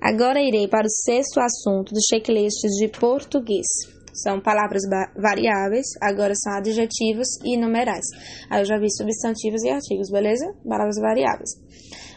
Agora irei para o sexto assunto do checklist de português. São palavras variáveis, agora são adjetivos e numerais. Aí eu já vi substantivos e artigos, beleza? Palavras variáveis.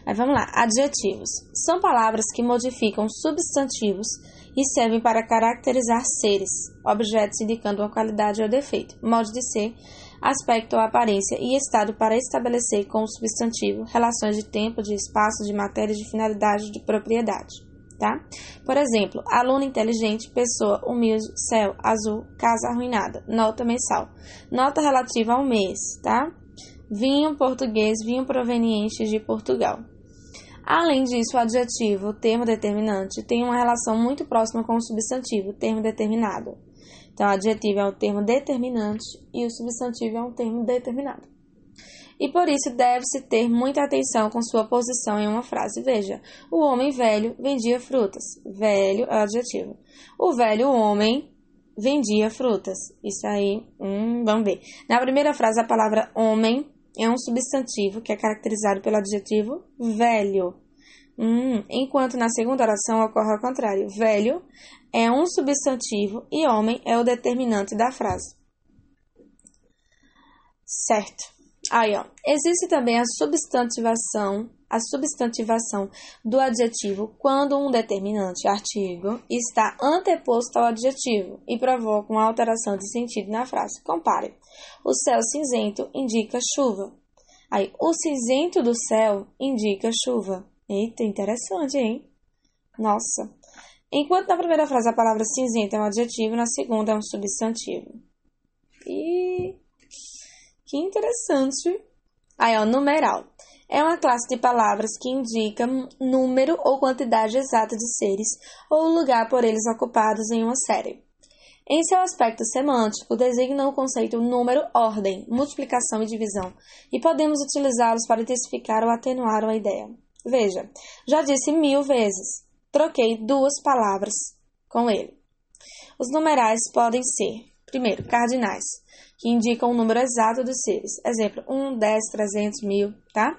Aí vamos lá, adjetivos. São palavras que modificam substantivos e servem para caracterizar seres, objetos indicando uma qualidade ou defeito, modo de ser, aspecto ou aparência e estado para estabelecer com o substantivo relações de tempo, de espaço, de matéria, de finalidade, de propriedade. Tá? Por exemplo, aluno inteligente, pessoa humilde, céu azul, casa arruinada, nota mensal, nota relativa ao mês, tá? Vinho português, vinho proveniente de Portugal. Além disso, o adjetivo, termo determinante, tem uma relação muito próxima com o substantivo, termo determinado. Então, o adjetivo é um termo determinante e o substantivo é um termo determinado. E por isso deve-se ter muita atenção com sua posição em uma frase. Veja, o homem velho vendia frutas. Velho é o adjetivo. O velho homem vendia frutas. Isso aí, hum, vamos ver. Na primeira frase, a palavra homem é um substantivo que é caracterizado pelo adjetivo velho. Hum, enquanto na segunda oração ocorre ao contrário. Velho é um substantivo e homem é o determinante da frase. Certo. Aí, ó. Existe também a substantivação, a substantivação do adjetivo quando um determinante artigo está anteposto ao adjetivo e provoca uma alteração de sentido na frase. Compare. O céu cinzento indica chuva. Aí, o cinzento do céu indica chuva. Eita, interessante, hein? Nossa. Enquanto na primeira frase a palavra cinzento é um adjetivo, na segunda é um substantivo. E que interessante. Aí, ó, numeral. É uma classe de palavras que indica número ou quantidade exata de seres ou lugar por eles ocupados em uma série. Em seu aspecto semântico, designa o conceito número, ordem, multiplicação e divisão, e podemos utilizá-los para intensificar ou atenuar uma ideia. Veja, já disse mil vezes, troquei duas palavras com ele. Os numerais podem ser, primeiro, cardinais, que indicam o número exato dos seres. Exemplo, 1, 10, 300, mil, tá?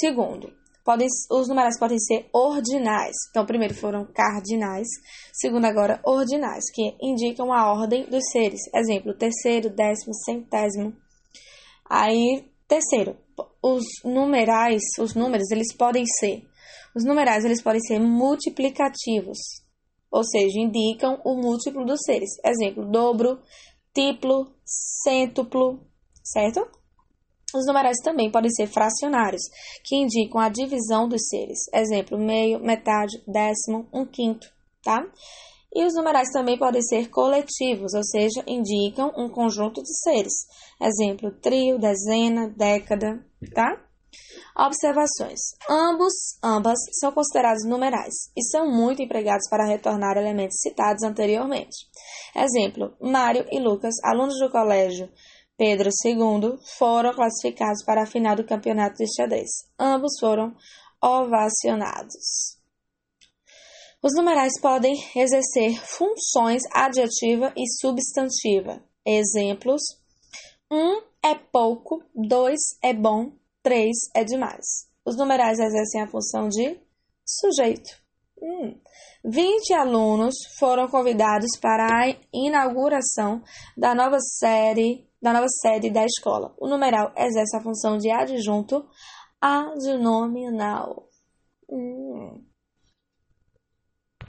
Segundo, podem, os numerais podem ser ordinais. Então, primeiro foram cardinais, segundo agora ordinais, que indicam a ordem dos seres. Exemplo, terceiro, décimo, centésimo. Aí, terceiro, os numerais, os números, eles podem ser, os numerais, eles podem ser multiplicativos, ou seja, indicam o múltiplo dos seres. Exemplo, dobro, triplo, cêntuplo, certo? Os numerais também podem ser fracionários, que indicam a divisão dos seres. Exemplo, meio, metade, décimo, um quinto, tá? E os numerais também podem ser coletivos, ou seja, indicam um conjunto de seres. Exemplo, trio, dezena, década, tá? Observações. Ambos, ambas são considerados numerais e são muito empregados para retornar elementos citados anteriormente. Exemplo: Mário e Lucas, alunos do colégio Pedro II, foram classificados para a final do campeonato de xadrez. Ambos foram ovacionados. Os numerais podem exercer funções adjetiva e substantiva. Exemplos: um é pouco, dois é bom, 3 é demais. Os numerais exercem a função de sujeito. Hum. 20 alunos foram convidados para a inauguração da nova série da nova sede da escola. O numeral exerce a função de adjunto adnominal. Hum.